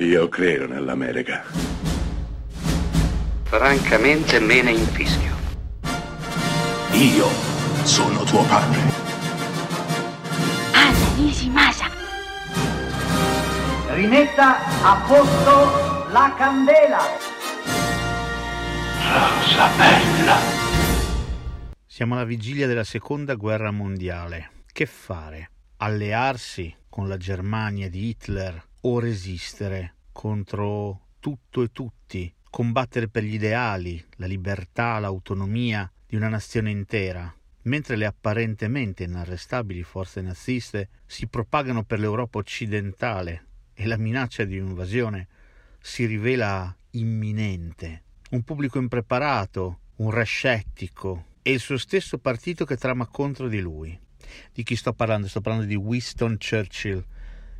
Io credo nell'America. Francamente me ne infischio. Io sono tuo padre. Anna Nishimasa. Rimetta a posto la candela. Rosa bella. Siamo alla vigilia della seconda guerra mondiale. Che fare? Allearsi con la Germania di Hitler o resistere contro tutto e tutti? Combattere per gli ideali, la libertà, l'autonomia di una nazione intera? Mentre le apparentemente inarrestabili forze naziste si propagano per l'Europa occidentale e la minaccia di invasione si rivela imminente. Un pubblico impreparato, un re scettico e il suo stesso partito che trama contro di lui. Di chi sto parlando? Sto parlando di Winston Churchill,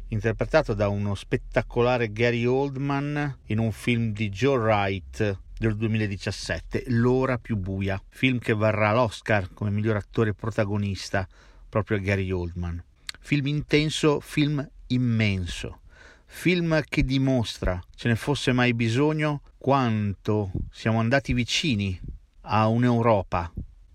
interpretato da uno spettacolare Gary Oldman in un film di Joe Wright del 2017, L'ora più buia, film che varrà l'Oscar come miglior attore protagonista proprio a Gary Oldman. Film intenso, film immenso, film che dimostra, ce ne fosse mai bisogno, quanto siamo andati vicini a un'Europa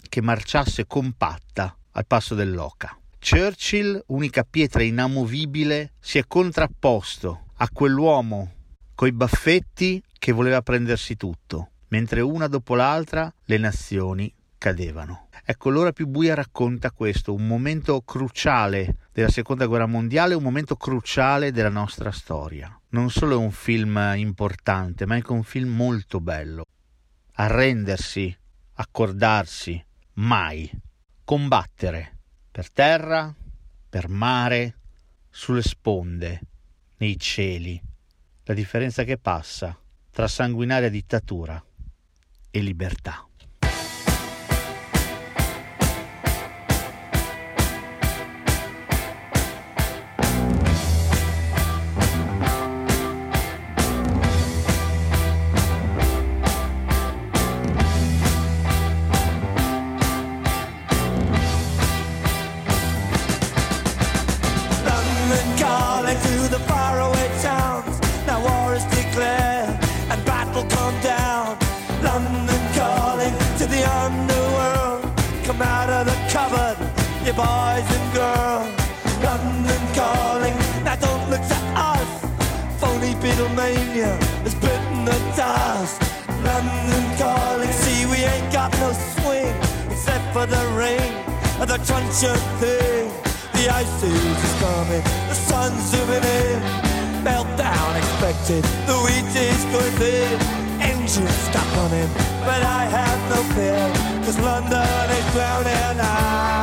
che marciasse compatta al passo dell'oca. Churchill, unica pietra inamovibile, si è contrapposto a quell'uomo coi baffetti che voleva prendersi tutto, mentre una dopo l'altra le nazioni cadevano. Ecco, l'ora più buia racconta questo, un momento cruciale della seconda guerra mondiale, un momento cruciale della nostra storia. Non solo è un film importante, ma è anche un film molto bello. Arrendersi, accordarsi, mai. Combattere per terra, per mare, sulle sponde, nei cieli. La differenza che passa tra sanguinaria dittatura e libertà. Boys and girls. London calling, now don't look to us. Phony Beatlemania has bitten the dust. London calling, see we ain't got no swing except for the rain and the truncheon thing. The ice age is coming, the sun's zooming in. Meltdown expected, the wheat is going thin. Engines stop running, but I have no fear, cause London is drowning. I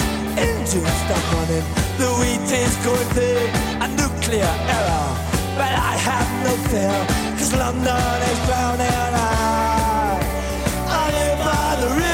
engines stop running, the wheat is going thin, a nuclear error. But I have no fear, cause London is drowning. I, I live by the river.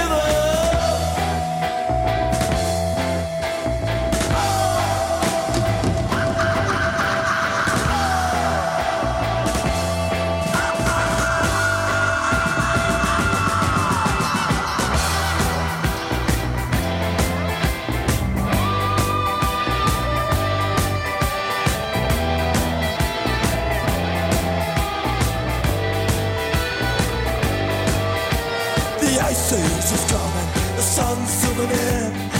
news is coming, the sun's zooming in.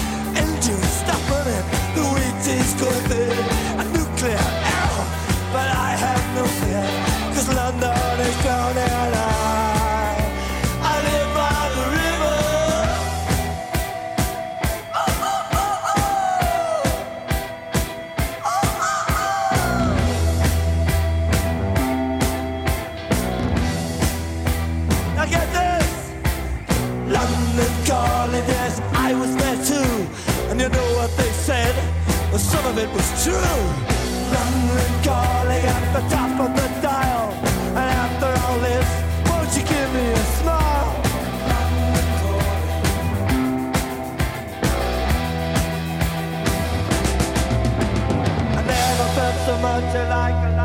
Golly, yes, I was there too. And you know what they said? Well, some of it was true. London calling at the top of the dial. And after all this, won't you give me a smile? I never felt so much like